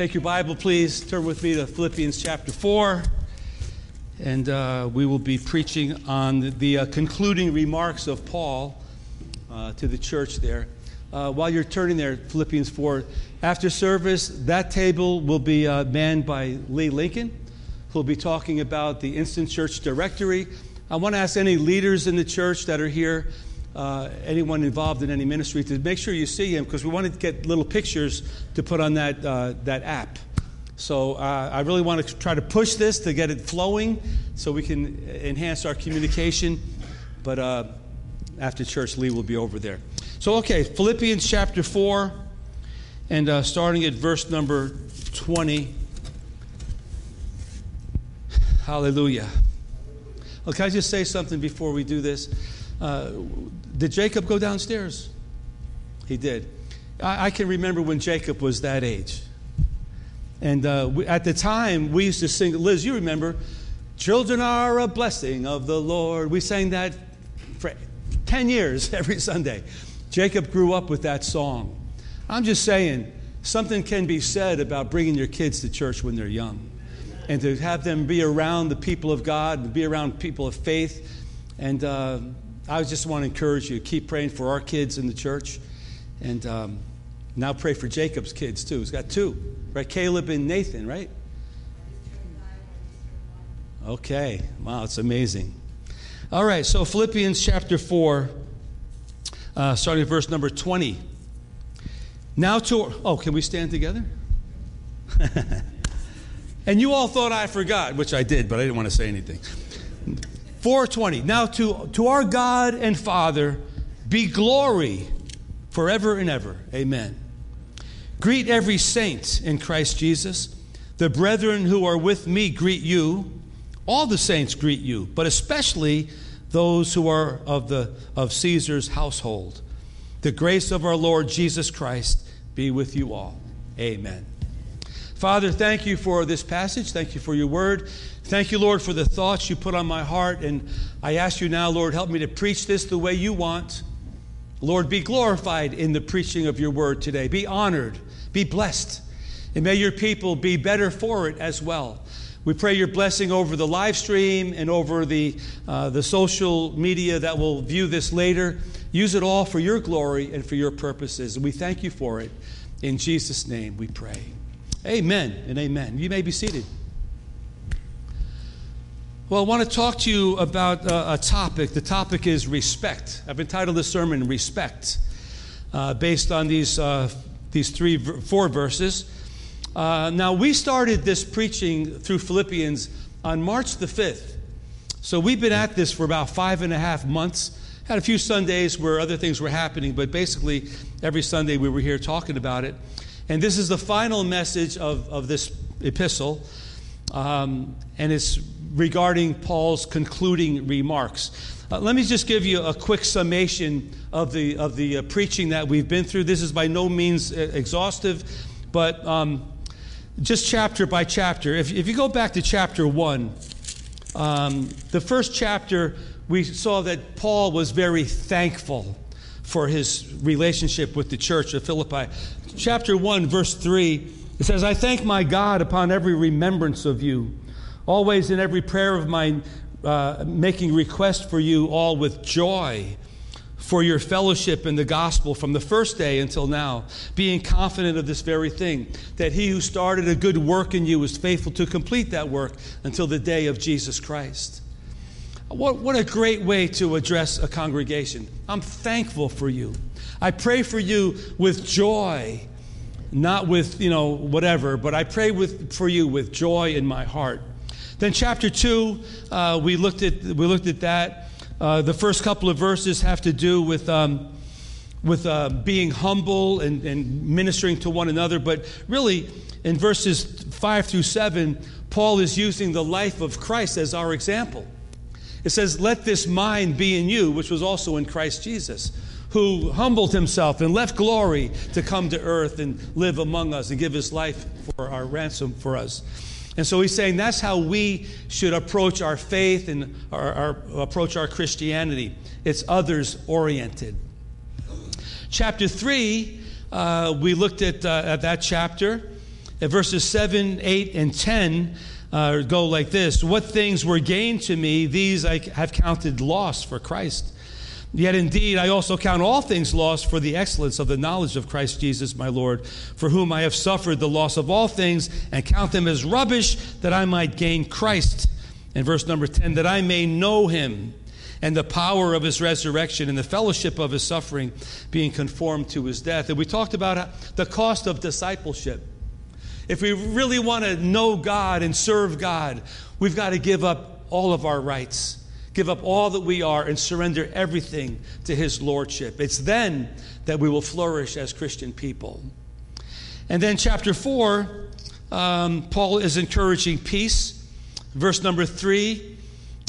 take your Bible, please. Turn with me to Philippians chapter 4. And uh, we will be preaching on the, the uh, concluding remarks of Paul uh, to the church there. Uh, while you're turning there, Philippians 4, after service, that table will be uh, manned by Lee Lincoln, who'll be talking about the Instant Church Directory. I want to ask any leaders in the church that are here uh, anyone involved in any ministry to make sure you see him because we want to get little pictures to put on that, uh, that app. So uh, I really want to try to push this to get it flowing so we can enhance our communication. But uh, after church, Lee will be over there. So, okay, Philippians chapter 4, and uh, starting at verse number 20. Hallelujah. Well, can I just say something before we do this? Uh, did Jacob go downstairs? He did. I, I, can remember when Jacob was that age. And uh, we, at the time, we used to sing, Liz, you remember, Children are a blessing of the Lord. We sang that for 10 years every Sunday. Jacob grew up with that song. I'm just saying, something can be said about bringing your kids to church when they're young and to have them be around the people of God, be around people of faith. And uh, I just want to encourage you to keep praying for our kids in the church. And um, now pray for Jacob's kids too. He's got two, right? Caleb and Nathan, right? Okay. Wow, it's amazing. All right, so Philippians chapter 4, uh, starting at verse number 20. Now to, oh, can we stand together? and you all thought I forgot, which I did, but I didn't want to say anything. 420. Now to, to our God and Father be glory forever and ever. Amen. Greet every saint in Christ Jesus. The brethren who are with me greet you. All the saints greet you, but especially those who are of, the, of Caesar's household. The grace of our Lord Jesus Christ be with you all. Amen. Father, thank you for this passage. Thank you for your word. Thank you, Lord, for the thoughts you put on my heart. And I ask you now, Lord, help me to preach this the way you want. Lord, be glorified in the preaching of your word today. Be honored. Be blessed. And may your people be better for it as well. We pray your blessing over the live stream and over the, uh, the social media that will view this later. Use it all for your glory and for your purposes. And we thank you for it. In Jesus' name we pray. Amen and amen. You may be seated. Well, I want to talk to you about a, a topic. The topic is respect. I've entitled this sermon Respect, uh, based on these, uh, these three, four verses. Uh, now, we started this preaching through Philippians on March the 5th. So we've been at this for about five and a half months. Had a few Sundays where other things were happening, but basically every Sunday we were here talking about it. And this is the final message of, of this epistle. Um, and it's regarding Paul's concluding remarks. Uh, let me just give you a quick summation of the, of the uh, preaching that we've been through. This is by no means uh, exhaustive, but um, just chapter by chapter. If, if you go back to chapter 1, um, the first chapter, we saw that Paul was very thankful for his relationship with the church of Philippi. Chapter 1, verse 3, it says, I thank my God upon every remembrance of you always in every prayer of mine, uh, making request for you all with joy for your fellowship in the gospel from the first day until now, being confident of this very thing, that he who started a good work in you is faithful to complete that work until the day of Jesus Christ. What, what a great way to address a congregation. I'm thankful for you. I pray for you with joy, not with, you know, whatever, but I pray with, for you with joy in my heart. Then chapter two, uh, we looked at we looked at that. Uh, the first couple of verses have to do with um, with uh, being humble and, and ministering to one another. But really, in verses five through seven, Paul is using the life of Christ as our example. It says, "Let this mind be in you, which was also in Christ Jesus." who humbled himself and left glory to come to earth and live among us and give his life for our ransom for us. And so he's saying that's how we should approach our faith and our, our, approach our Christianity. It's others oriented. Chapter 3, uh, we looked at, uh, at that chapter. At verses 7, 8, and 10 uh, go like this What things were gained to me, these I have counted loss for Christ. Yet indeed, I also count all things lost for the excellence of the knowledge of Christ Jesus my Lord, for whom I have suffered the loss of all things, and count them as rubbish, that I might gain Christ. And verse number 10, that I may know him and the power of his resurrection and the fellowship of his suffering, being conformed to his death. And we talked about the cost of discipleship. If we really want to know God and serve God, we've got to give up all of our rights give up all that we are and surrender everything to His Lordship. It's then that we will flourish as Christian people. And then, chapter 4, um, Paul is encouraging peace. Verse number 3,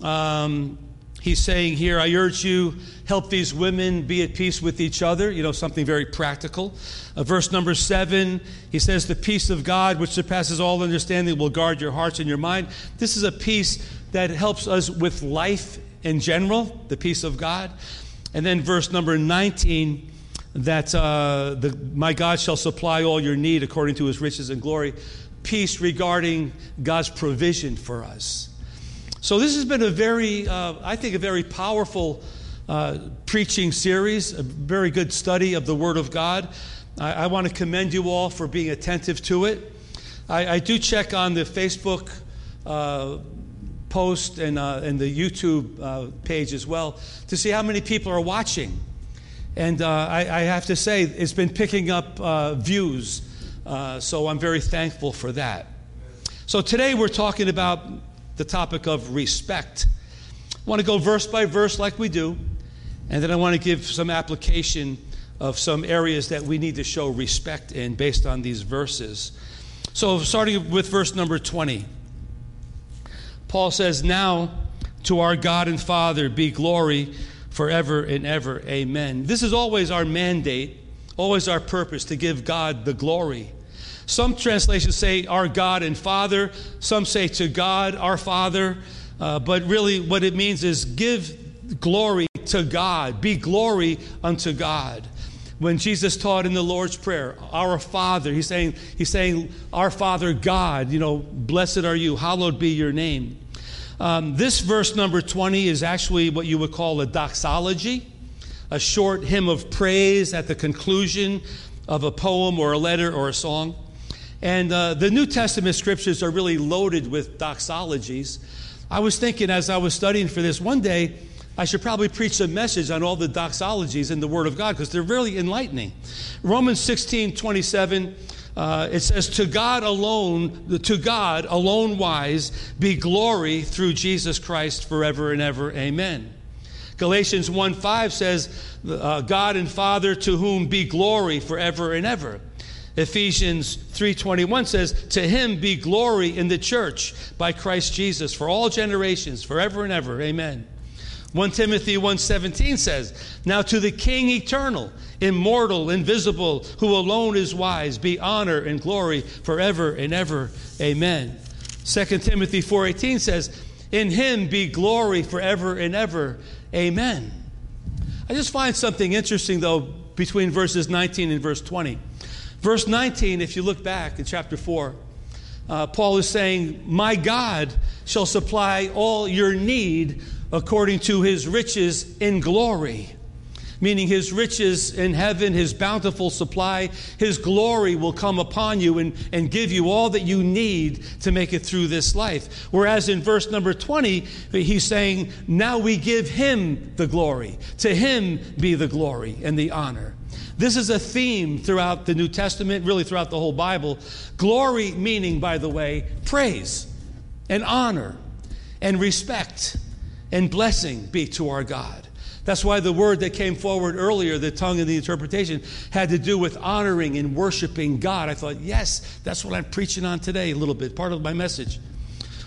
um, he's saying here, I urge you, help these women be at peace with each other. You know, something very practical. Uh, verse number 7, he says, The peace of God, which surpasses all understanding, will guard your hearts and your mind. This is a peace that helps us with life in general, the peace of God. And then verse number 19, that uh, the, my God shall supply all your need according to his riches and glory. Peace regarding God's provision for us. So this has been a very, uh, I think, a very powerful uh, preaching series, a very good study of the Word of God. I, I want to commend you all for being attentive to it. I, I do check on the Facebook uh, post and, uh, and the YouTube uh, page as well to see how many people are watching. And uh, I, I, have to say, it's been picking up views. So I'm very thankful for that. So today we're talking about the topic of respect. I want to go verse by verse like we do, and then I want to give some application of some areas that we need to show respect in based on these verses. So, starting with verse number 20. Paul says, Now to our God and Father be glory forever and ever. Amen. This is always our mandate, always our purpose to give God the glory. Some translations say our God and Father, some say to God, our Father. Uh, but really, what it means is give glory to God, be glory unto God. When Jesus taught in the Lord's Prayer, our Father, he's saying, he's saying, Our Father God, you know, blessed are you, hallowed be your name. Um, this verse number 20 is actually what you would call a doxology, a short hymn of praise at the conclusion of a poem or a letter or a song. And uh, the New Testament scriptures are really loaded with doxologies. I was thinking as I was studying for this one day, I should probably preach a message on all the doxologies in the Word of God because they're really enlightening. Romans 16 27 uh, it says, To God alone, to God alone wise, be glory through Jesus Christ forever and ever. Amen. Galatians 1 5 says, uh, God and Father to whom be glory forever and ever. Ephesians 3:21 says to him be glory in the church by Christ Jesus for all generations forever and ever amen 1 Timothy 1:17 says, "Now to the King eternal, immortal, invisible, who alone is wise, be honor and glory forever and ever. Amen." 2 Timothy 4:18 says, "In him be glory forever and ever. Amen." I just find something interesting though between verses 19 and verse 20. Verse 19, if you look back in chapter 4, uh, Paul is saying, My God shall supply all your need according to his riches in glory. Meaning his riches in heaven, his bountiful supply, his glory will come upon you and, and give you all that you need to make it through this life. Whereas in verse number 20, he's saying, Now we give him the glory. To him be the glory and the honor. This is a theme throughout the New Testament, really throughout the whole Bible. Glory, meaning, by the way, praise and honor and respect and blessing be to our God. That's why the word that came forward earlier, the tongue and the interpretation, had to do with honoring and worshiping God. I thought, yes, that's what I'm preaching on today a little bit, part of my message.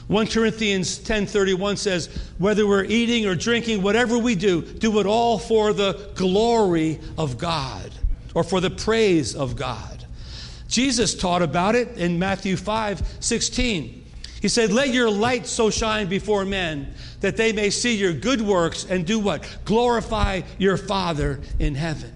1 Corinthians 10:31 says, "Whether we're eating or drinking, whatever we do, do it all for the glory of God or for the praise of God." Jesus taught about it in Matthew 5:16. He said, Let your light so shine before men that they may see your good works and do what? Glorify your Father in heaven.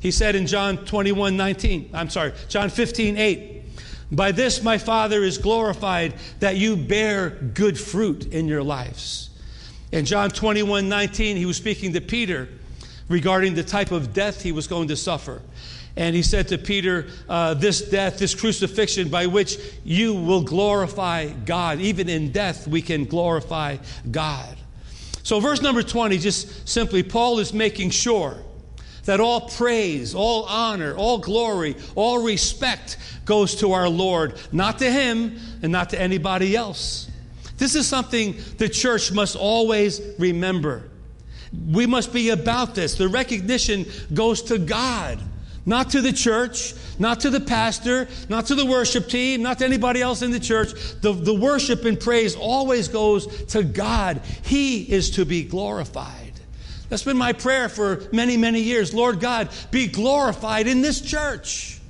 He said in John 21 19, I'm sorry, John 15 8, By this my Father is glorified, that you bear good fruit in your lives. In John 21 19, he was speaking to Peter regarding the type of death he was going to suffer. And he said to Peter, uh, This death, this crucifixion by which you will glorify God. Even in death, we can glorify God. So, verse number 20, just simply, Paul is making sure that all praise, all honor, all glory, all respect goes to our Lord, not to him and not to anybody else. This is something the church must always remember. We must be about this. The recognition goes to God, not to the church, not to the pastor, not to the worship team, not to anybody else in the church. The, the worship and praise always goes to God. He is to be glorified. That's been my prayer for many, many years. Lord God, be glorified in this church.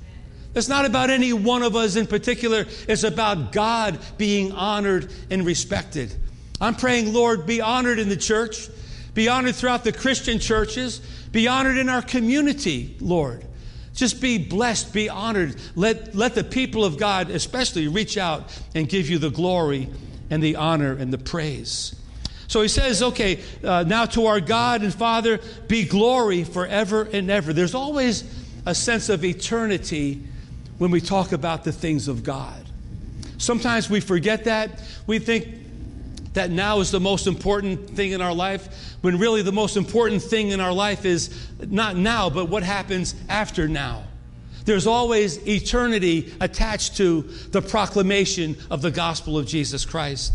It's not about any one of us in particular, it's about God being honored and respected. I'm praying, Lord, be honored in the church, be honored throughout the Christian churches, be honored in our community, Lord. Just be blessed, be honored. Let, let the people of God, especially, reach out and give you the glory and the honor and the praise. So he says, okay, uh, now to our God and Father be glory forever and ever. There's always a sense of eternity when we talk about the things of God. Sometimes we forget that. We think that now is the most important thing in our life, when really the most important thing in our life is not now, but what happens after now. There's always eternity attached to the proclamation of the gospel of Jesus Christ.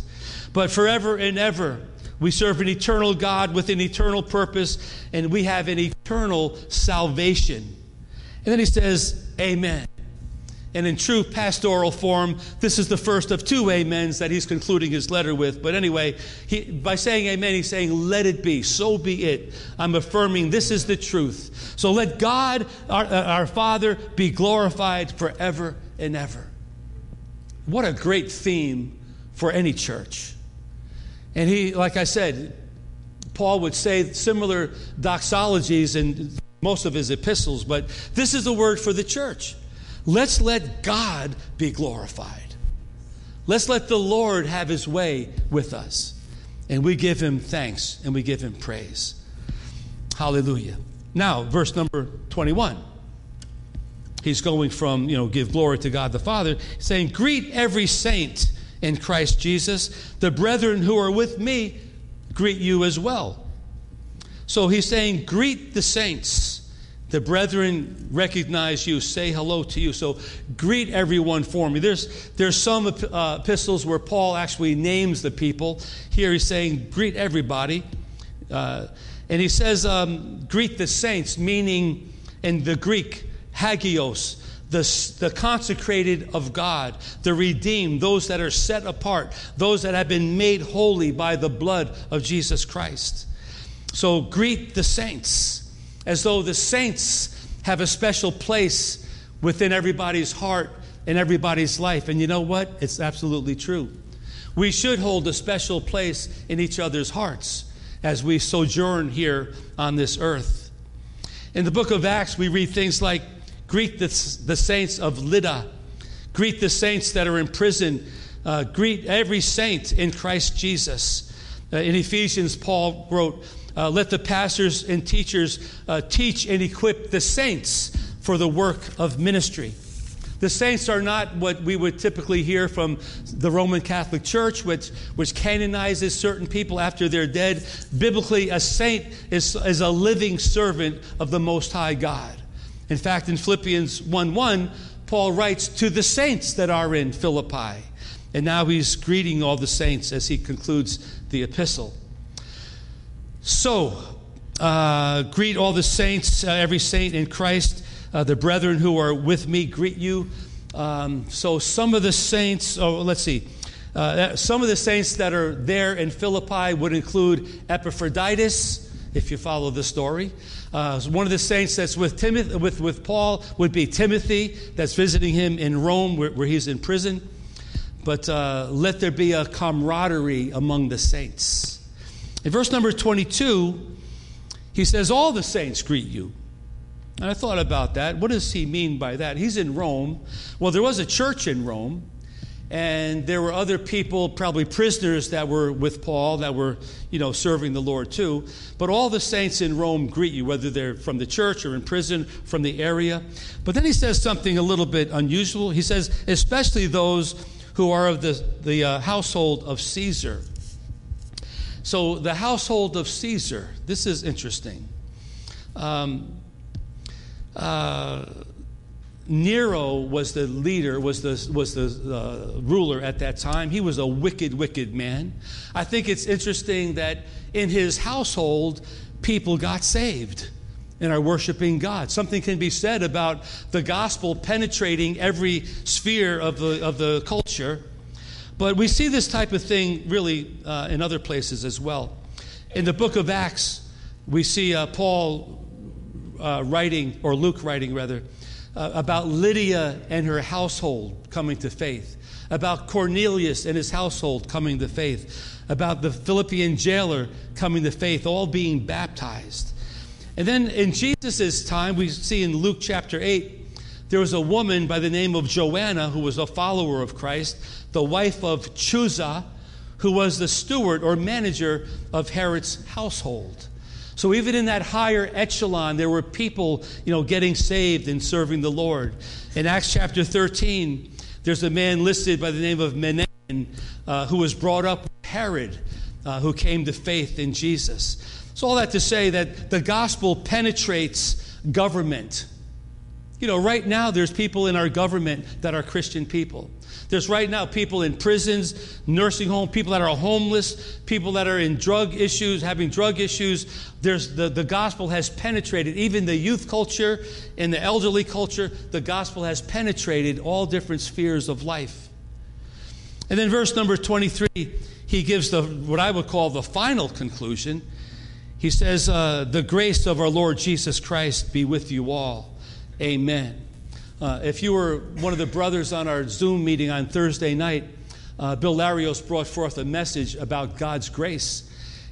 But forever and ever, we serve an eternal God with an eternal purpose, and we have an eternal salvation. And then he says, Amen. And in true pastoral form, this is the first of two amens that he's concluding his letter with. But anyway, he, by saying amen, he's saying, Let it be, so be it. I'm affirming this is the truth. So let God, our, uh, our Father, be glorified forever and ever. What a great theme for any church. And he, like I said, Paul would say similar doxologies in most of his epistles, but this is a word for the church. Let's let God be glorified. Let's let the Lord have his way with us. And we give him thanks and we give him praise. Hallelujah. Now, verse number 21. He's going from, you know, give glory to God the Father, saying, Greet every saint in Christ Jesus. The brethren who are with me greet you as well. So he's saying, Greet the saints. The brethren recognize you, say hello to you. So greet everyone for me. There's, there's some uh, epistles where Paul actually names the people. Here he's saying, Greet everybody. Uh, and he says, um, Greet the saints, meaning in the Greek, hagios, the, the consecrated of God, the redeemed, those that are set apart, those that have been made holy by the blood of Jesus Christ. So greet the saints as though the saints have a special place within everybody's heart and everybody's life. And you know what? It's absolutely true. We should hold a special place in each other's hearts as we sojourn here on this earth. In the book of Acts, we read things like, Greet the, the saints of Lydda. Greet the saints that are in prison. Uh, greet every saint in Christ Jesus. Uh, in Ephesians, Paul wrote, uh, Let the pastors and teachers uh, teach and equip the saints for the work of ministry. The saints are not what we would typically hear from the Roman Catholic Church, which, which canonizes certain people after they're dead. Biblically, a saint is, is a living servant of the Most High God. In fact, in Philippians 1 1, Paul writes to the saints that are in Philippi. And now he's greeting all the saints as he concludes the epistle. So, uh, greet all the saints, uh, every saint in Christ. Uh, the brethren who are with me greet you. Um, so, some of the saints, oh, let's see. Uh, some of the saints that are there in Philippi would include Epaphroditus, if you follow the story. Uh, one of the saints that's with, Timothy, with, with Paul would be Timothy, that's visiting him in Rome where, where he's in prison. But uh, let there be a camaraderie among the saints. In verse number 22, he says, All the saints greet you. And I thought about that. What does he mean by that? He's in Rome. Well, there was a church in Rome, and there were other people, probably prisoners, that were with Paul that were, you know, serving the Lord too. But all the saints in Rome greet you, whether they're from the church or in prison, from the area. But then he says something a little bit unusual. He says, especially those who are of the, the uh, household of Caesar. So, the household of Caesar, this is interesting. Um, uh, Nero was the leader, was the, was the uh, ruler at that time. He was a wicked, wicked man. I think it's interesting that in his household, people got saved and are worshiping God. Something can be said about the gospel penetrating every sphere of the, of the culture. But we see this type of thing really uh, in other places as well. In the book of Acts, we see uh, Paul uh, writing, or Luke writing rather, uh, about Lydia and her household coming to faith, about Cornelius and his household coming to faith, about the Philippian jailer coming to faith, all being baptized. And then in Jesus' time, we see in Luke chapter 8, there was a woman by the name of Joanna who was a follower of Christ, the wife of Chuza, who was the steward or manager of Herod's household. So even in that higher echelon, there were people, you know, getting saved and serving the Lord. In Acts chapter 13, there's a man listed by the name of Manaen uh, who was brought up with Herod, uh, who came to faith in Jesus. So all that to say that the gospel penetrates government. You know, right now there's people in our government that are Christian people. There's right now people in prisons, nursing home, people that are homeless, people that are in drug issues, having drug issues. There's the, the gospel has penetrated, even the youth culture and the elderly culture, the gospel has penetrated all different spheres of life. And then verse number 23, he gives the what I would call the final conclusion. He says, uh, The grace of our Lord Jesus Christ be with you all. Amen. Uh, if you were one of the brothers on our Zoom meeting on Thursday night, uh, Bill Larios brought forth a message about God's grace.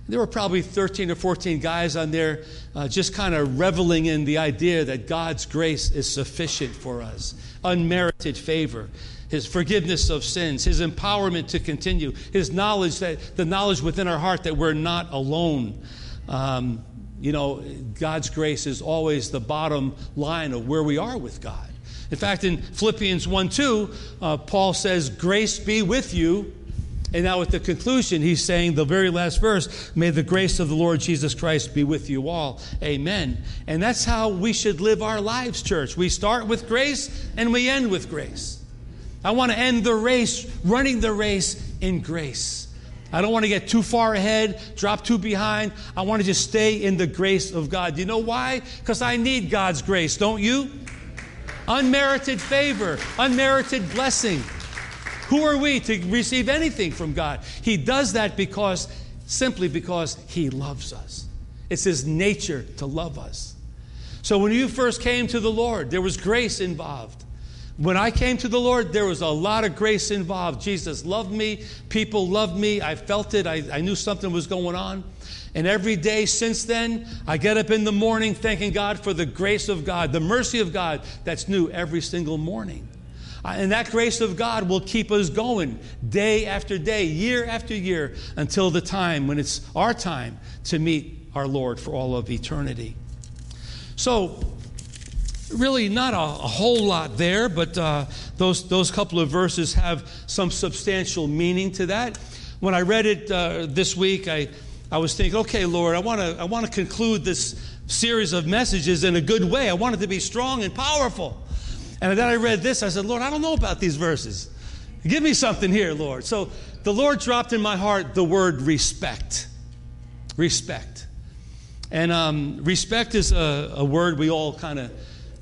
There were probably 13 or 14 guys on there uh, just kind of reveling in the idea that God's grace is sufficient for us, unmerited favor, His forgiveness of sins, His empowerment to continue, His knowledge that the knowledge within our heart that we're not alone. Um, you know, God's grace is always the bottom line of where we are with God. In fact, in Philippians 1 2, uh, Paul says, Grace be with you. And now, at the conclusion, he's saying the very last verse, May the grace of the Lord Jesus Christ be with you all. Amen. And that's how we should live our lives, church. We start with grace and we end with grace. I want to end the race, running the race in grace. I don't want to get too far ahead, drop too behind. I want to just stay in the grace of God. You know why? Because I need God's grace, don't you? Unmerited favor, unmerited blessing. Who are we to receive anything from God? He does that because, simply because He loves us. It's His nature to love us. So when you first came to the Lord, there was grace involved. When I came to the Lord, there was a lot of grace involved. Jesus loved me. People loved me. I felt it. I, I knew something was going on. And every day since then, I get up in the morning thanking God for the grace of God, the mercy of God that's new every single morning. And that grace of God will keep us going day after day, year after year, until the time when it's our time to meet our Lord for all of eternity. So, really not a, a whole lot there, but uh, those, those couple of verses have some substantial meaning to that. When I read it uh, this week, I I was thinking, okay, Lord, I want to I want to conclude this series of messages in a good way. I want it to be strong and powerful. And then I read this. I said, Lord, I don't know about these verses. Give me something here, Lord. So the Lord dropped in my heart the word respect. Respect. And um, respect is a, a, word we all kind of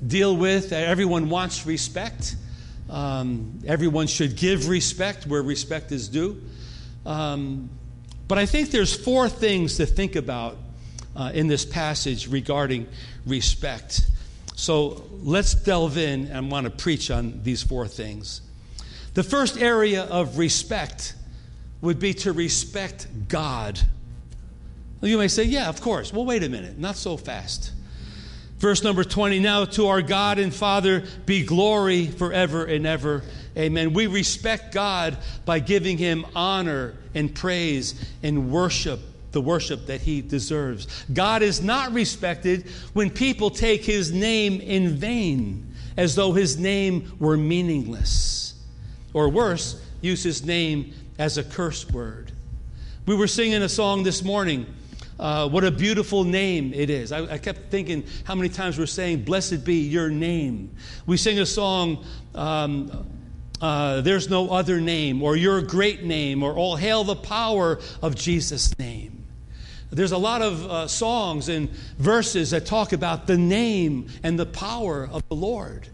deal with. Everyone wants respect. Um, everyone should give respect where respect is due. Um, but I think there's four things to think about uh, in this passage regarding respect. So let's delve in and want to preach on these four things. The first area of respect would be to respect God. You may say, yeah, of course. Well, wait a minute, not so fast. Verse number 20 Now to our God and Father be glory forever and ever. Amen. We respect God by giving him honor and praise and worship, the worship that he deserves. God is not respected when people take his name in vain, as though his name were meaningless. Or worse, use his name as a curse word. We were singing a song this morning. Uh, what a beautiful name it is. I, I, kept thinking how many times we're saying, Blessed be your name. We sing a song, um, uh, There's no other name, or Your great name, or All hail the power of Jesus' name. There's a lot of uh, songs and verses that talk about the name and the power of the Lord.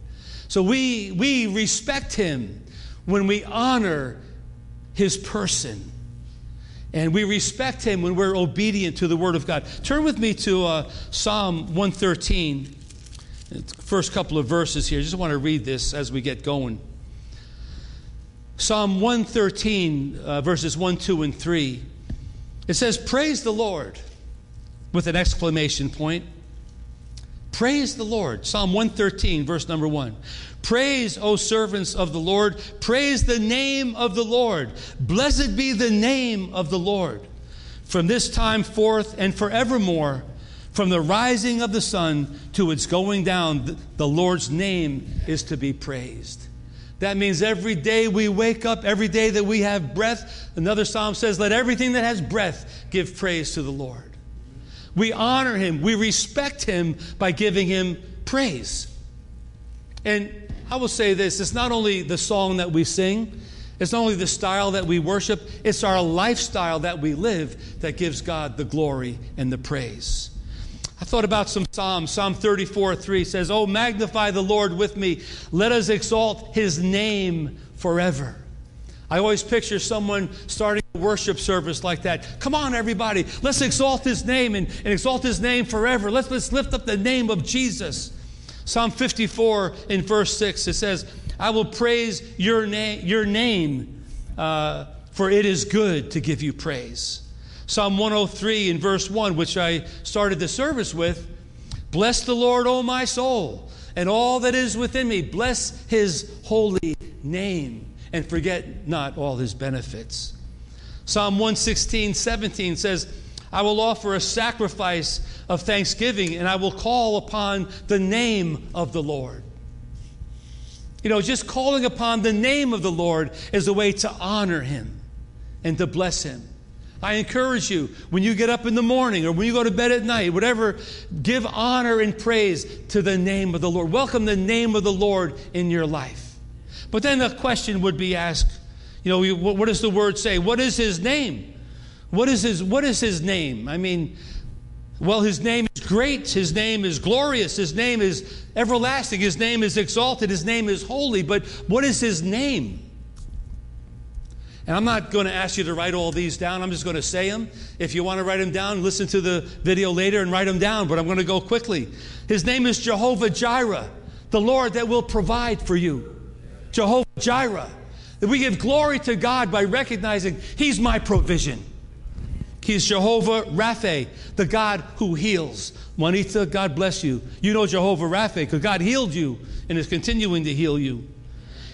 So we, we respect Him when we honor His person. And we respect him when we're obedient to the word of God. Turn with me to uh, Psalm 113, first couple of verses here. I just want to read this as we get going. Psalm 113, uh, verses 1, 2, and 3. It says, Praise the Lord, with an exclamation point. Praise the Lord. Psalm 113, verse number 1. Praise, O servants of the Lord. Praise the name of the Lord. Blessed be the name of the Lord. From this time forth and forevermore, from the rising of the sun to its going down, the Lord's name is to be praised. That means every day we wake up, every day that we have breath, another psalm says, Let everything that has breath give praise to the Lord. We honor him, we respect him by giving him praise. And I will say this it's not only the song that we sing, it's not only the style that we worship, it's our lifestyle that we live that gives God the glory and the praise. I thought about some Psalms. Psalm 34 3 says, Oh, magnify the Lord with me. Let us exalt his name forever. I always picture someone starting a worship service like that. Come on, everybody, let's exalt his name and, and exalt his name forever. Let's, let's lift up the name of Jesus. Psalm 54 in verse 6, it says, I will praise your, na- your name, uh, for it is good to give you praise. Psalm 103 in verse 1, which I started the service with, Bless the Lord, O my soul, and all that is within me. Bless his holy name, and forget not all his benefits. Psalm 116, 17 says, I will offer a sacrifice of thanksgiving and I will call upon the name of the Lord. You know, just calling upon the name of the Lord is a way to honor him and to bless him. I encourage you, when you get up in the morning or when you go to bed at night, whatever, give honor and praise to the name of the Lord. Welcome the name of the Lord in your life. But then the question would be asked, you know, what does the word say? What is his name? What is his, what is his name? I mean, well, his name is great. His name is glorious. His name is everlasting. His name is exalted. His name is holy. But what is his name? And I'm not going to ask you to write all these down. I'm just going to say them. If you want to write them down, listen to the video later and write them down. But I'm going to go quickly. His name is Jehovah Jireh, the Lord that will provide for you. Jehovah Jireh. That we give glory to God by recognizing He's my provision. He's Jehovah Rapha, the God who heals. Juanita, God bless you. You know Jehovah Rapha because God healed you and is continuing to heal you.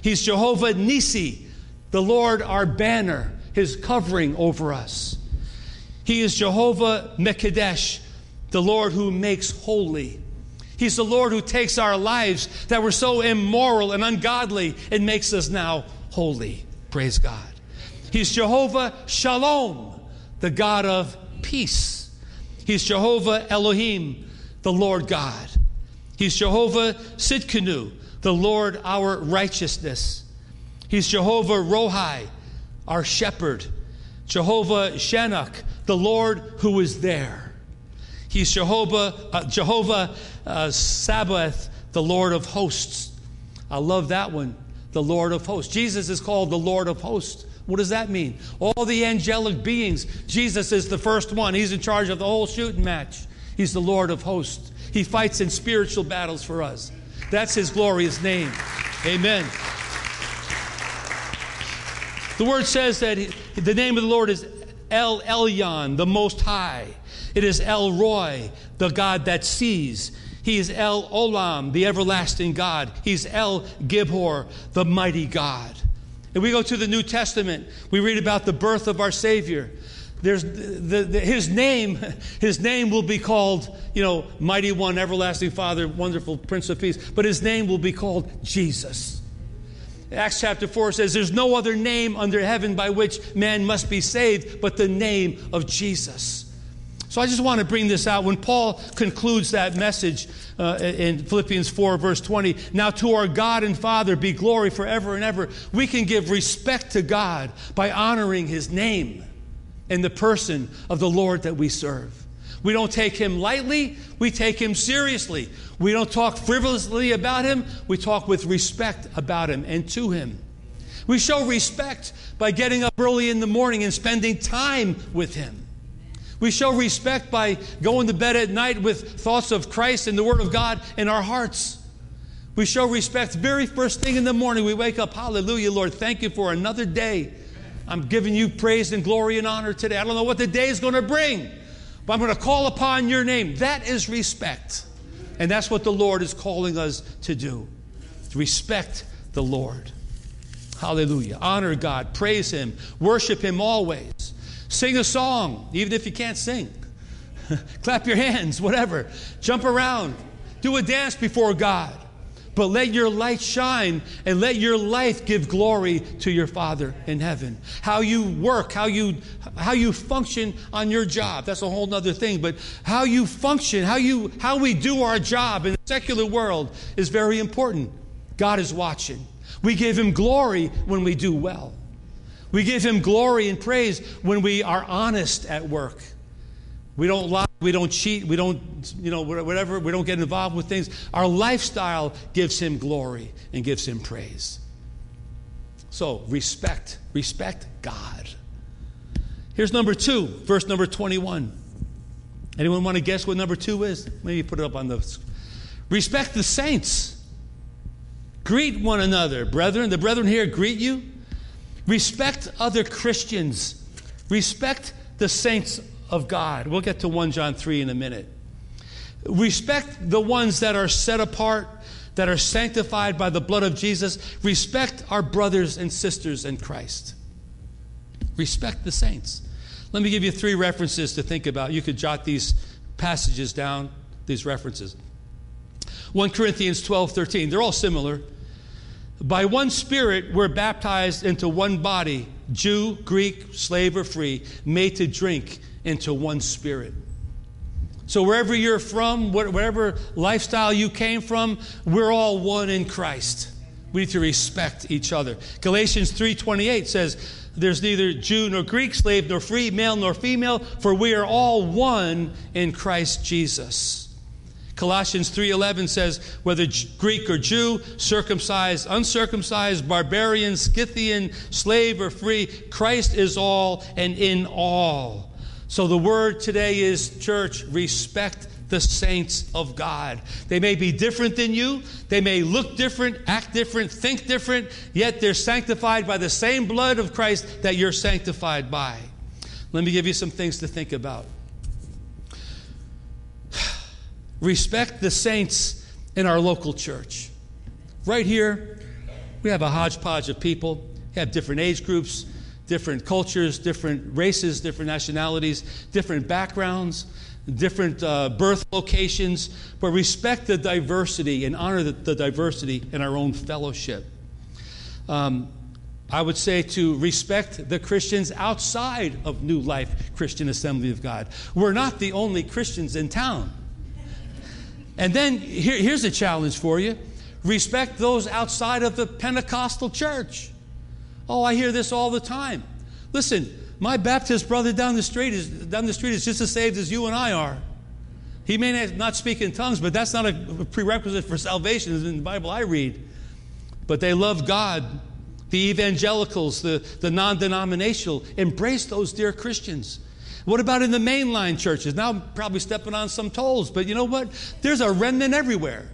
He's Jehovah Nisi, the Lord our banner, his covering over us. He is Jehovah Mekadesh, the Lord who makes holy. He's the Lord who takes our lives that were so immoral and ungodly and makes us now holy. Praise God. He's Jehovah Shalom the God of peace. He's Jehovah Elohim, the Lord God. He's Jehovah Sidkenu, the Lord our righteousness. He's Jehovah Rohi, our shepherd. Jehovah Shammah, the Lord who is there. He's Jehovah, uh, Jehovah uh, Sabaoth, the Lord of hosts. I love that one, the Lord of hosts. Jesus is called the Lord of hosts. What does that mean? All the angelic beings, Jesus is the first one. He's in charge of the whole shooting match. He's the Lord of hosts. He fights in spiritual battles for us. That's his glorious name. Amen. The word says that the name of the Lord is El Elyon, the Most High. It is El Roi, the God that sees. He's El Olam, the everlasting God. He's El Gibor, the mighty God. And we go to the New Testament, we read about the birth of our Savior. There's the, the, his name, his name will be called, you know, Mighty One, Everlasting Father, Wonderful Prince of Peace. But his name will be called Jesus. Acts chapter 4 says, There's no other name under heaven by which man must be saved but the name of Jesus. So I just want to bring this out. When Paul concludes that message uh, in Philippians 4, verse 20, now to our God and Father be glory forever and ever, we can give respect to God by honoring his name in the person of the Lord that we serve. We don't take him lightly, we take him seriously. We don't talk frivolously about him, we talk with respect about him and to him. We show respect by getting up early in the morning and spending time with him. We show respect by going to bed at night with thoughts of Christ and the Word of God in our hearts. We show respect very first thing in the morning. We wake up, Hallelujah, Lord, thank you for another day. I'm giving you praise and glory and honor today. I don't know what the day is going to bring, but I'm going to call upon your name. That is respect. And that's what the Lord is calling us to do to respect the Lord. Hallelujah. Honor God, praise Him, worship Him always. Sing a song, even if you can't sing. Clap your hands, whatever. Jump around. Do a dance before God. But let your light shine and let your life give glory to your Father in heaven. How you work, how you, how you function on your job, that's a whole other thing. But how you function, how, you, how we do our job in the secular world is very important. God is watching. We give Him glory when we do well. We give Him glory and praise when we are honest at work. We don't lie, we don't cheat, we don't, you know, whatever, we don't get involved with things. Our lifestyle gives him glory and gives him praise. So, respect, respect God. Here's number two, verse number 21. Anyone want to guess what number two is? Maybe put it up on the. Respect the saints. Greet one another, brethren. The brethren here greet you. Respect other Christians. Respect the saints of God. We'll get to 1 John 3 in a minute. Respect the ones that are set apart, that are sanctified by the blood of Jesus. Respect our brothers and sisters in Christ. Respect the saints. Let me give you three references to think about. You could jot these passages down, these references. 1 Corinthians 12 13. They're all similar. By one Spirit, we're baptized into one body Jew, Greek, slave, or free, made to drink into one spirit. So, wherever you're from, whatever lifestyle you came from, we're all one in Christ. We need to respect each other. Galatians 3:28 says, "There's neither Jew nor Greek, slave nor free, male nor female, for we are all one in Christ Jesus." Colossians 3:11 says, "Whether Greek or Jew, circumcised, uncircumcised, barbarian, Scythian, slave or free, Christ is all and in all." So the word today is, church, respect the saints of God. They may be different than you, they may look different, act different, think different, yet they're sanctified by the same blood of Christ that you're sanctified by. Let me give you some things to think about. Respect the saints in our local church. Right here, we have a hodgepodge of people, we have different age groups, different cultures, different races, different nationalities, different backgrounds, different uh, birth locations, but respect the diversity and honor the, the diversity in our own fellowship. Um, I would say to respect the Christians outside of New Life Christian Assembly of God. We're not the only Christians in town. And then here, here's a challenge for you respect those outside of the Pentecostal church. Oh, I hear this all the time. Listen, my Baptist brother down the street is down the street is just as saved as you and I are. He may not speak in tongues, but that's not a prerequisite for salvation in the Bible I read. But they love God. The evangelicals, the, the non denominational, embrace those dear Christians. What about in the mainline churches? Now I'm probably stepping on some toes, but you know what? There's a remnant everywhere.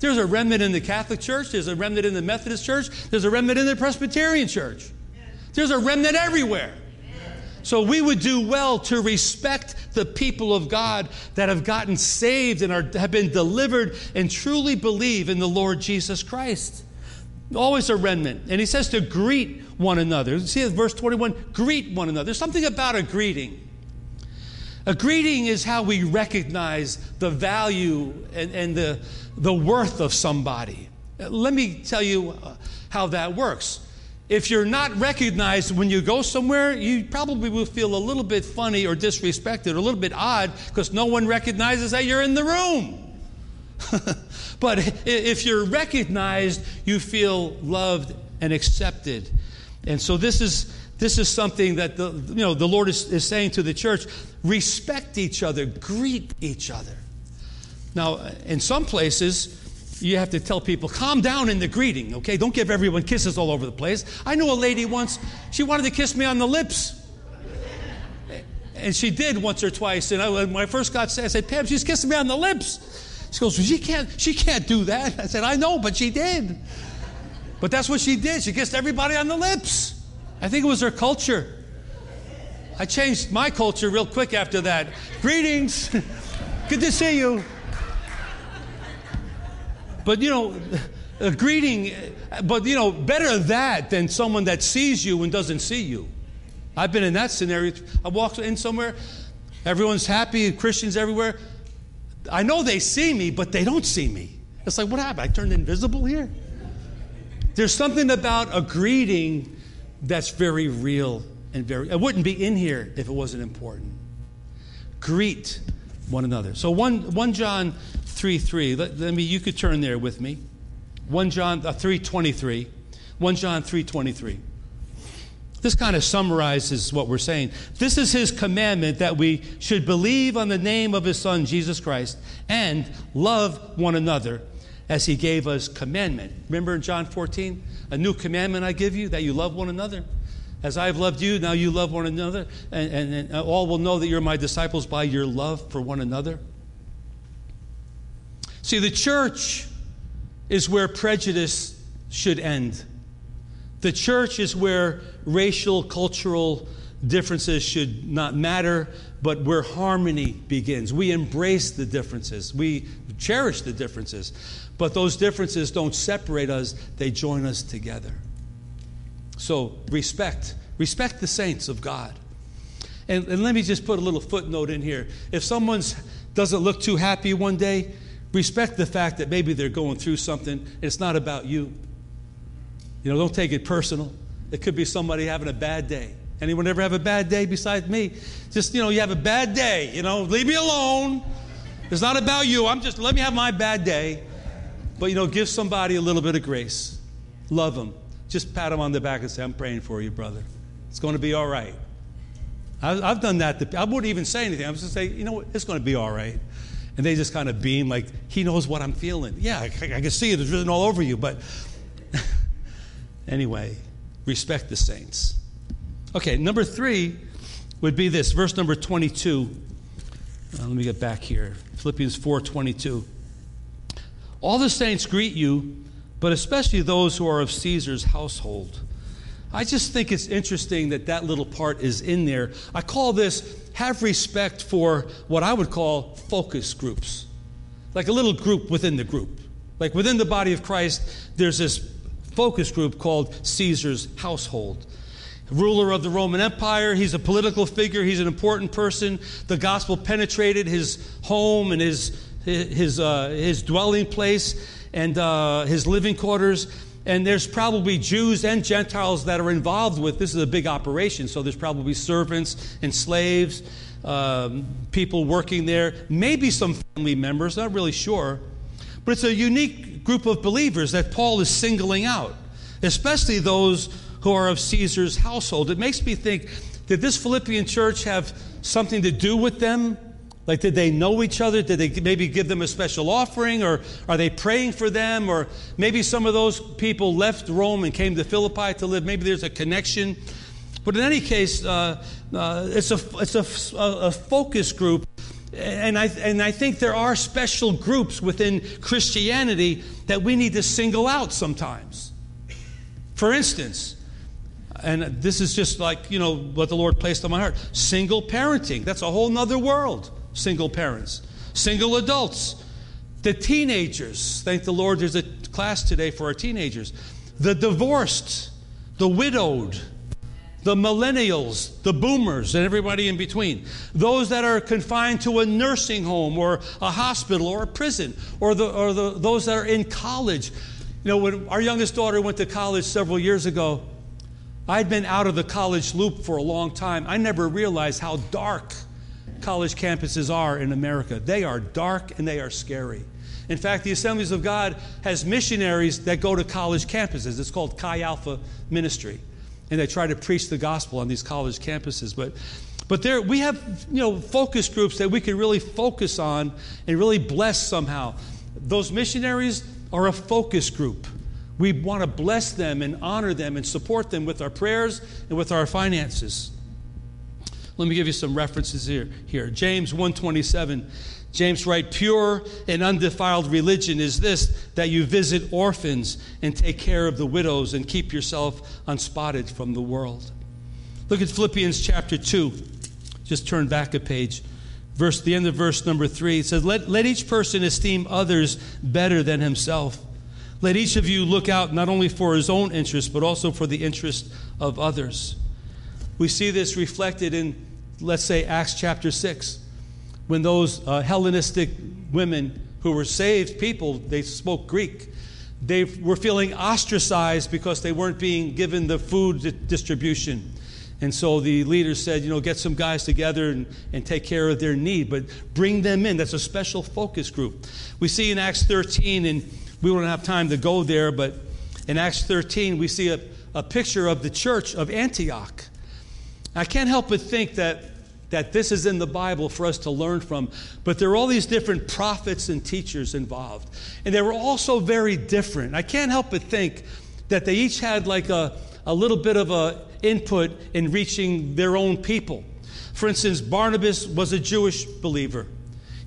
There's a remnant in the Catholic Church, there's a remnant in the Methodist Church, there's a remnant in the Presbyterian Church. There's a remnant everywhere. So we would do well to respect the people of God that have gotten saved and are, have been delivered and truly believe in the Lord Jesus Christ. Always a remnant. And he says to greet one another. See verse 21 greet one another. There's something about a greeting. A greeting is how we recognize the value and, and the, the worth of somebody. Let me tell you uh, how that works. If you're not recognized when you go somewhere, you probably will feel a little bit funny or disrespected or a little bit odd because no one recognizes that you're in the room. but if you're recognized, you feel loved and accepted. And so this is this is something that the you know the Lord is, is saying to the church: respect each other, greet each other. Now, in some places, you have to tell people, calm down in the greeting, okay? Don't give everyone kisses all over the place. I knew a lady once, she wanted to kiss me on the lips. And she did once or twice. And I, when I first got saved, I said, Pam, she's kissing me on the lips. She goes, well, she can't, she can't do that. I said, I know, but she did. But that's what she did. She kissed everybody on the lips. I think it was her culture. I changed my culture real quick after that. Greetings. Good to see you. But you know, a greeting, but you know, better that than someone that sees you and doesn't see you. I've been in that scenario. I walk in somewhere, everyone's happy, Christians everywhere. I know they see me, but they don't see me. It's like, what happened? I turned invisible here? There's something about a greeting that's very real and very, it wouldn't be in here if it wasn't important. Greet one another. So 1, 1 John 3 3. Let, let, me, you could turn there with me. 1 John uh, 3 23. 1 John 3 23. This kind of summarizes what we're saying. This is his commandment that we should believe on the name of his son, Jesus Christ, and love one another as he gave us commandment. Remember in John 14? A new commandment I give you, that you love one another. As I have loved you, now you love one another, and, and, and uh, all will know that you're my disciples by your love for one another. See, the church is where prejudice should end. The church is where racial, cultural differences should not matter, but where harmony begins. We embrace the differences, we cherish the differences, but those differences don't separate us, they join us together. So, respect. Respect the saints of God. And, and let me just put a little footnote in here. If someone doesn't look too happy one day, Respect the fact that maybe they're going through something. It's not about you. You know, don't take it personal. It could be somebody having a bad day. Anyone ever have a bad day besides me? Just, you know, you have a bad day, you know, leave me alone. It's not about you. I'm just, let me have my bad day. But, you know, give somebody a little bit of grace. Love them. Just pat them on the back and say, I'm praying for you, brother. It's going to be all right. I've done that. I wouldn't even say anything. I was just say, you know what, it's going to be all right. And they just kind of beam like, he knows what I'm feeling. Yeah, I, I can see it. It's written all over you. But anyway, respect the saints. Okay, number three would be this, verse number 22. Uh, let me get back here. Philippians 4:22. All the saints greet you, but especially those who are of Caesar's household. I just think it's interesting that that little part is in there. I call this have respect for what I would call focus groups, like a little group within the group. Like within the body of Christ, there's this focus group called Caesar's household. Ruler of the Roman Empire, he's a political figure, he's an important person. The gospel penetrated his home and his, his, uh, his dwelling place and uh, his living quarters and there's probably Jews and Gentiles that are involved with this is a big operation. So there's probably servants and slaves, um, people working there, maybe some family members, not really sure. But it's a unique group of believers that Paul is singling out, especially those who are of Caesar's household. It makes me think did this Philippian church have something to do with them like, did they know each other? Did they maybe give them a special offering? Or are they praying for them? Or maybe some of those people left Rome and came to Philippi to live. Maybe there's a connection. But in any case, uh, uh, it's, a, it's a, a, focus group. And I, and I think there are special groups within Christianity that we need to single out sometimes. For instance, and this is just like, you know, what the Lord placed on my heart. Single parenting. That's a whole nother world. Single parents. Single adults. The teenagers. Thank the Lord there's a class today for our teenagers. The divorced. The widowed. The millennials, the boomers, and everybody in between. Those that are confined to a nursing home or a hospital or a prison, or, the, or the, those that are in college. You know, when our youngest daughter went to college several years ago, I'd been out of the college loop for a long time. I never realized how dark college campuses are in America. They are dark and they are scary. In fact, the Assemblies of God has missionaries that go to college campuses. It's called Chi Alpha Ministry. And they try to preach the gospel on these college campuses. But but there we have you know focus groups that we can really focus on and really bless somehow. Those missionaries are a focus group. We want to bless them and honor them and support them with our prayers and with our finances. Let me give you some references here. Here, James 127. James writes, Pure and undefiled religion is this that you visit orphans and take care of the widows and keep yourself unspotted from the world. Look at Philippians chapter 2. Just turn back a page. Verse, the end of verse number 3. It says, Let, let each person esteem others better than himself. Let each of you look out not only for his own interest, but also for the interest of others. We see this reflected in, let's say, Acts chapter 6, when those uh, Hellenistic women who were saved people, they spoke Greek, they were feeling ostracized because they weren't being given the food distribution. And so the leaders said, you know, get some guys together and, and take care of their need, but bring them in. That's a special focus group. We see in Acts 13 and we won't have time to go there, but in Acts 13, we see a, a picture of the church of Antioch. I can't help but think that, that this is in the Bible for us to learn from, but there are all these different prophets and teachers involved. And they were also very different. I can't help but think that they each had like a, a little bit of a input in reaching their own people. For instance, Barnabas was a Jewish believer.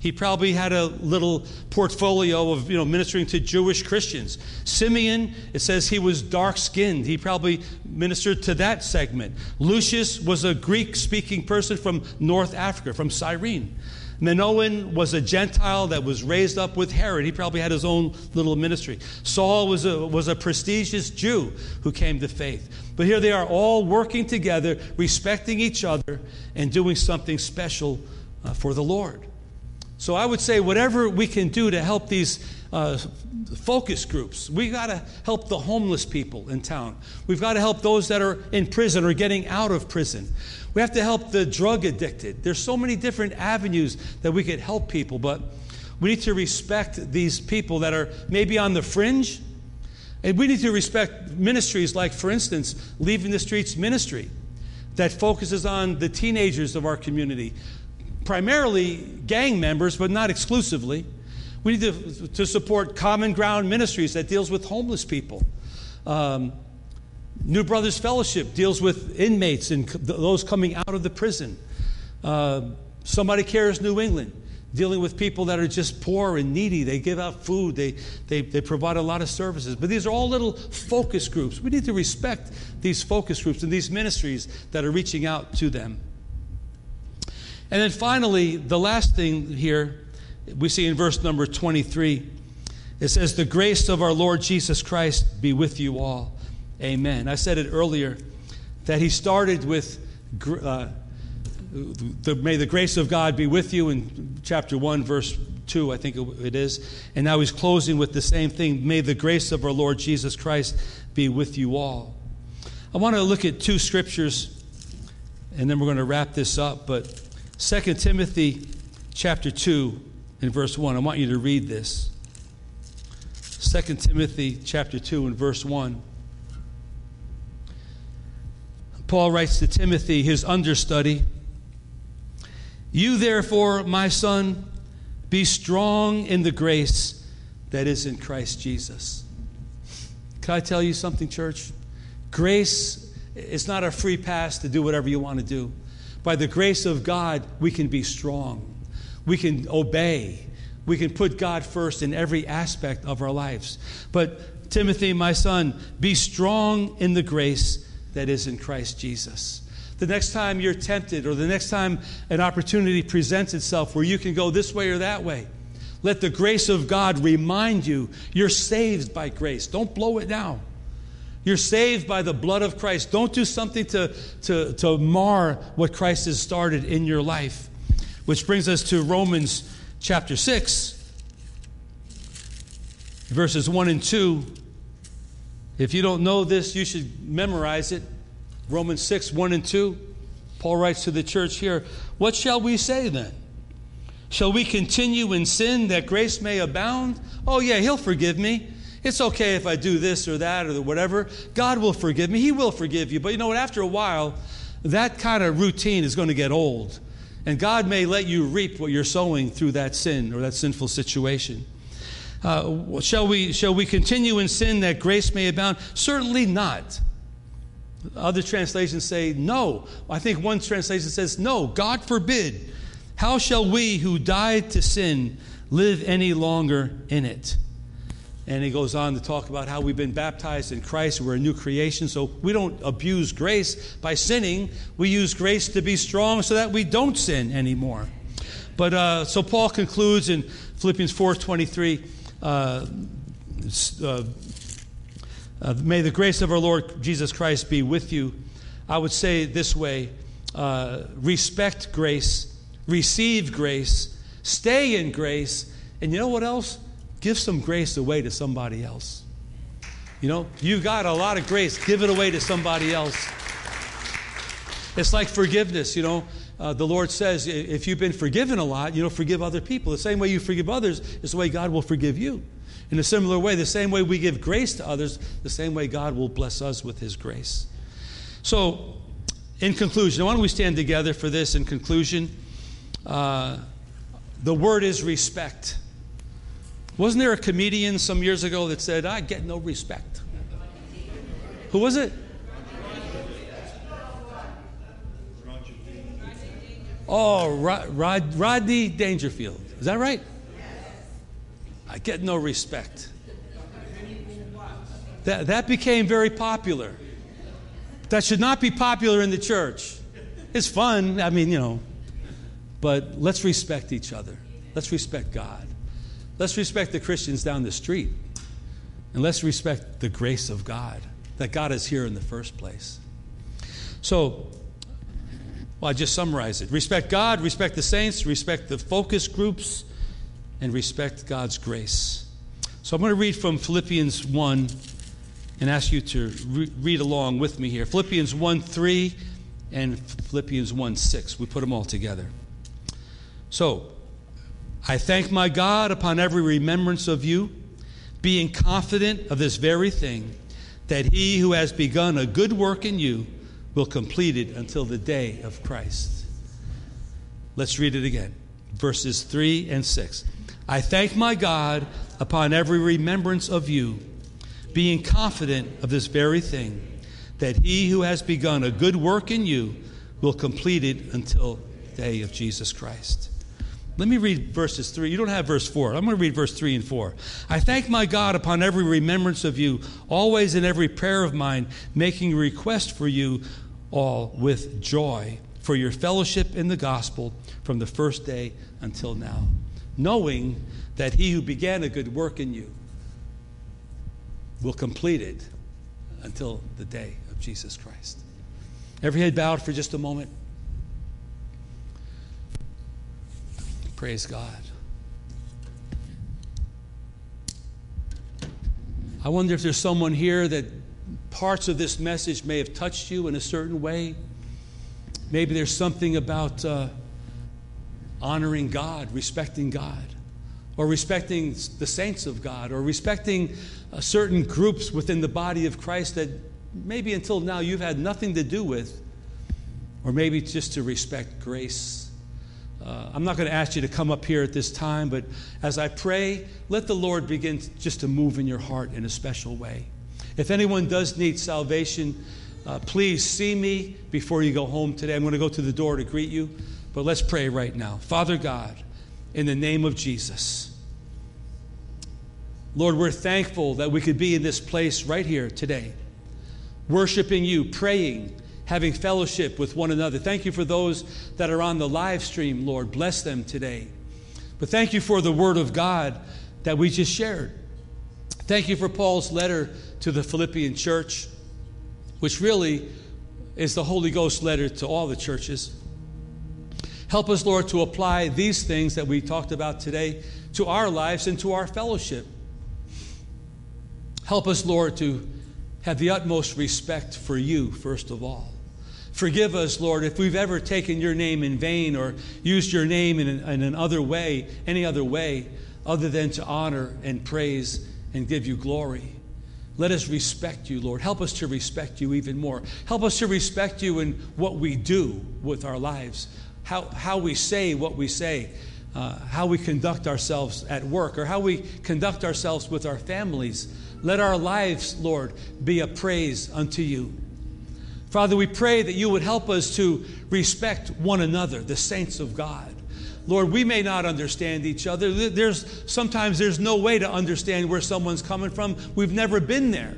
He probably had a little portfolio of you know ministering to Jewish Christians. Simeon, it says he was dark skinned. He probably ministered to that segment. Lucius was a Greek speaking person from North Africa, from Cyrene. Manaen was a Gentile that was raised up with Herod. He probably had his own little ministry. Saul was a, was a prestigious Jew who came to faith. But here they are all working together, respecting each other, and doing something special uh, for the Lord. So I would say, whatever we can do to help these uh, focus groups, we got to help the homeless people in town. We've got to help those that are in prison or getting out of prison. We have to help the drug addicted. There's so many different avenues that we could help people, but we need to respect these people that are maybe on the fringe. And we need to respect ministries like, for instance, Leaving the Streets Ministry that focuses on the teenagers of our community, primarily gang members, but not exclusively. We need to, to support Common Ground Ministries that deals with homeless people. Um, New Brothers Fellowship deals with inmates and those coming out of the prison. Uh, Somebody Cares New England, dealing with people that are just poor and needy. They give out food, they, they, they provide a lot of services. But these are all little focus groups. We need to respect these focus groups and these ministries that are reaching out to them. And then finally, the last thing here we see in verse number 23 it says, The grace of our Lord Jesus Christ be with you all. Amen. I said it earlier that he started with, uh, the, May the grace of God be with you in chapter 1, verse 2, I think it is. And now he's closing with the same thing. May the grace of our Lord Jesus Christ be with you all. I want to look at two scriptures and then we're going to wrap this up. But 2 Timothy chapter 2 and verse 1. I want you to read this. 2 Timothy chapter 2 and verse 1. Paul writes to Timothy, his understudy, You therefore, my son, be strong in the grace that is in Christ Jesus. Can I tell you something, church? Grace is not a free pass to do whatever you want to do. By the grace of God, we can be strong. We can obey. We can put God first in every aspect of our lives. But Timothy, my son, be strong in the grace that is in Christ Jesus. The next time you're tempted, or the next time an opportunity presents itself where you can go this way or that way, let the grace of God remind you you're saved by grace. Don't blow it now. You're saved by the blood of Christ. Don't do something to, to, to mar what Christ has started in your life. Which brings us to Romans chapter 6, verses 1 and 2. If you don't know this, you should memorize it. Romans 6, 1 and 2. Paul writes to the church here What shall we say then? Shall we continue in sin that grace may abound? Oh, yeah, he'll forgive me. It's okay if I do this or that or whatever. God will forgive me. He will forgive you. But you know what? After a while, that kind of routine is going to get old. And God may let you reap what you're sowing through that sin or that sinful situation. Uh, shall, we, shall we continue in sin that grace may abound? Certainly not. Other translations say no. I think one translation says no, God forbid. How shall we who died to sin live any longer in it? And he goes on to talk about how we've been baptized in Christ. We're a new creation. So we don't abuse grace by sinning. We use grace to be strong so that we don't sin anymore. But uh, so Paul concludes in Philippians 4.23, uh, uh, uh, may the grace of our Lord Jesus Christ be with you. I would say this way uh, respect grace, receive grace, stay in grace, and you know what else? Give some grace away to somebody else. You know, you've got a lot of grace, give it away to somebody else. It's like forgiveness, you know. Uh, the Lord says, if you've been forgiven a lot, you know, forgive other people. The same way you forgive others is the way God will forgive you. In a similar way, the same way we give grace to others, the same way God will bless us with His grace. So, in conclusion, why don't we stand together for this? In conclusion, uh, the word is respect. Wasn't there a comedian some years ago that said, I get no respect? Who was it? Oh, Rod, Rod, Rodney Dangerfield. Is that right? I get no respect. That, that became very popular. That should not be popular in the church. It's fun, I mean, you know, but let's respect each other. Let's respect God. Let's respect the Christians down the street. And let's respect the grace of God, that God is here in the first place. So, well, I just summarize it. Respect God, respect the saints, respect the focus groups, and respect God's grace. So I'm going to read from Philippians 1 and ask you to re- read along with me here. Philippians 1 3 and Philippians 1 6. We put them all together. So, I thank my God upon every remembrance of you, being confident of this very thing, that he who has begun a good work in you will complete it until the day of Christ. Let's read it again. Verses 3 and 6. I thank my God upon every remembrance of you, being confident of this very thing, that he who has begun a good work in you will complete it until the day of Jesus Christ. Let me read verses 3. You don't have verse 4. I'm going to read verse 3 and 4. I thank my God upon every remembrance of you, always in every prayer of mine, making request for you all with joy for your fellowship in the gospel from the first day until now, knowing that he who began a good work in you will complete it until the day of Jesus Christ. Every head bowed for just a moment. Praise God. I wonder if there's someone here that parts of this message may have touched you in a certain way. Maybe there's something about uh, honoring God, respecting God, or respecting the saints of God, or respecting uh, certain groups within the body of Christ that maybe until now you've had nothing to do with, or maybe just to respect grace uh, I'm not going to ask you to come up here at this time, but as I pray, let the Lord begin just to move in your heart in a special way. If anyone does need salvation, uh, please see me before you go home today. I'm going to go to the door to greet you, but let's pray right now. Father God, in the name of Jesus, Lord, we're thankful that we could be in this place right here today. worshiping you, praying, having fellowship with one another. Thank you for those that are on the live stream, Lord. Bless them today. But thank you for the word of God that we just shared. Thank you for Paul's letter to the Philippian church, which really is the Holy Ghost letter to all the churches. Help us, Lord, to apply these things that we talked about today to our lives and to our fellowship. Help us, Lord, to have the utmost respect for you, first of all. Forgive us, Lord, if we've ever taken your name in vain or used your name in, in another way, any other way, other than to honor and praise and give you glory. Let us respect you, Lord. Help us to respect you even more. Help us to respect you in what we do with our lives, how, how we say what we say, uh, how we conduct ourselves at work, or how we conduct ourselves with our families. Let our lives, Lord, be a praise unto you. Father, we pray that you would help us to respect one another, the saints of God. Lord, we may not understand each other. There's sometimes there's no way to understand where someone's coming from. We've never been there.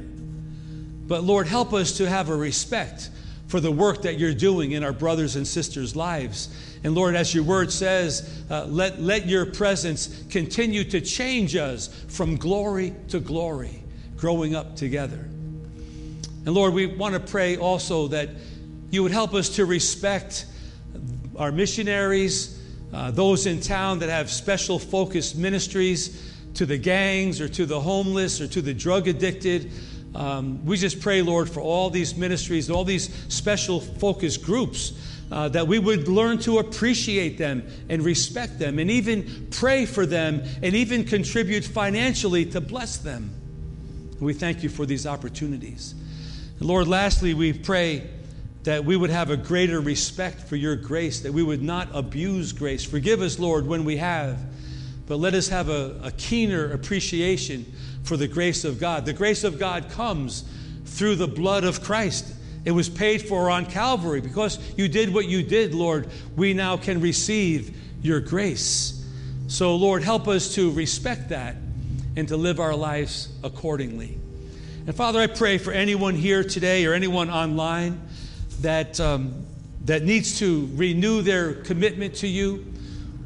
But Lord, help us to have a respect for the work that you're doing in our brothers and sisters' lives. And Lord, as your word says, uh, let, let your presence continue to change us from glory to glory, growing up together. And Lord, we want to pray also that you would help us to respect our missionaries, uh, those in town that have special focused ministries to the gangs or to the homeless or to the drug addicted. Um, we just pray, Lord, for all these ministries, all these special focus groups, uh, that we would learn to appreciate them and respect them and even pray for them and even contribute financially to bless them. We thank you for these opportunities. Lord, lastly, we pray that we would have a greater respect for your grace, that we would not abuse grace. Forgive us, Lord, when we have, but let us have a, a keener appreciation for the grace of God. The grace of God comes through the blood of Christ. It was paid for on Calvary. Because you did what you did, Lord, we now can receive your grace. So, Lord, help us to respect that and to live our lives accordingly. And Father, I pray for anyone here today or anyone online that, um, that needs to renew their commitment to you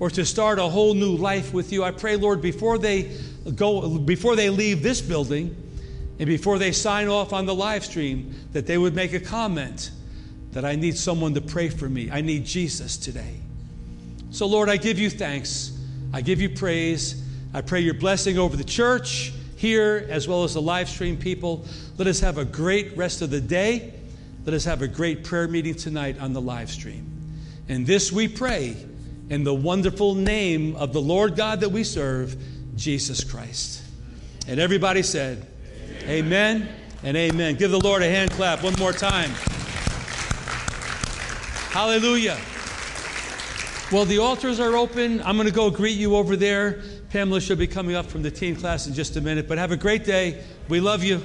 or to start a whole new life with you. I pray, Lord, before they go, before they leave this building and before they sign off on the live stream, that they would make a comment that I need someone to pray for me. I need Jesus today. So, Lord, I give you thanks. I give you praise. I pray your blessing over the church here as well as the live stream people. Let us have a great rest of the day. Let us have a great prayer meeting tonight on the live stream. And this we pray in the wonderful name of the Lord God that we serve, Jesus Christ. And everybody said, Amen, amen and amen. Give the Lord a hand clap one more time. Hallelujah. Well, the altars are open. I'm going to go greet you over there. Pamela should be coming up from the teen class in just a minute. But have a great day. We love you.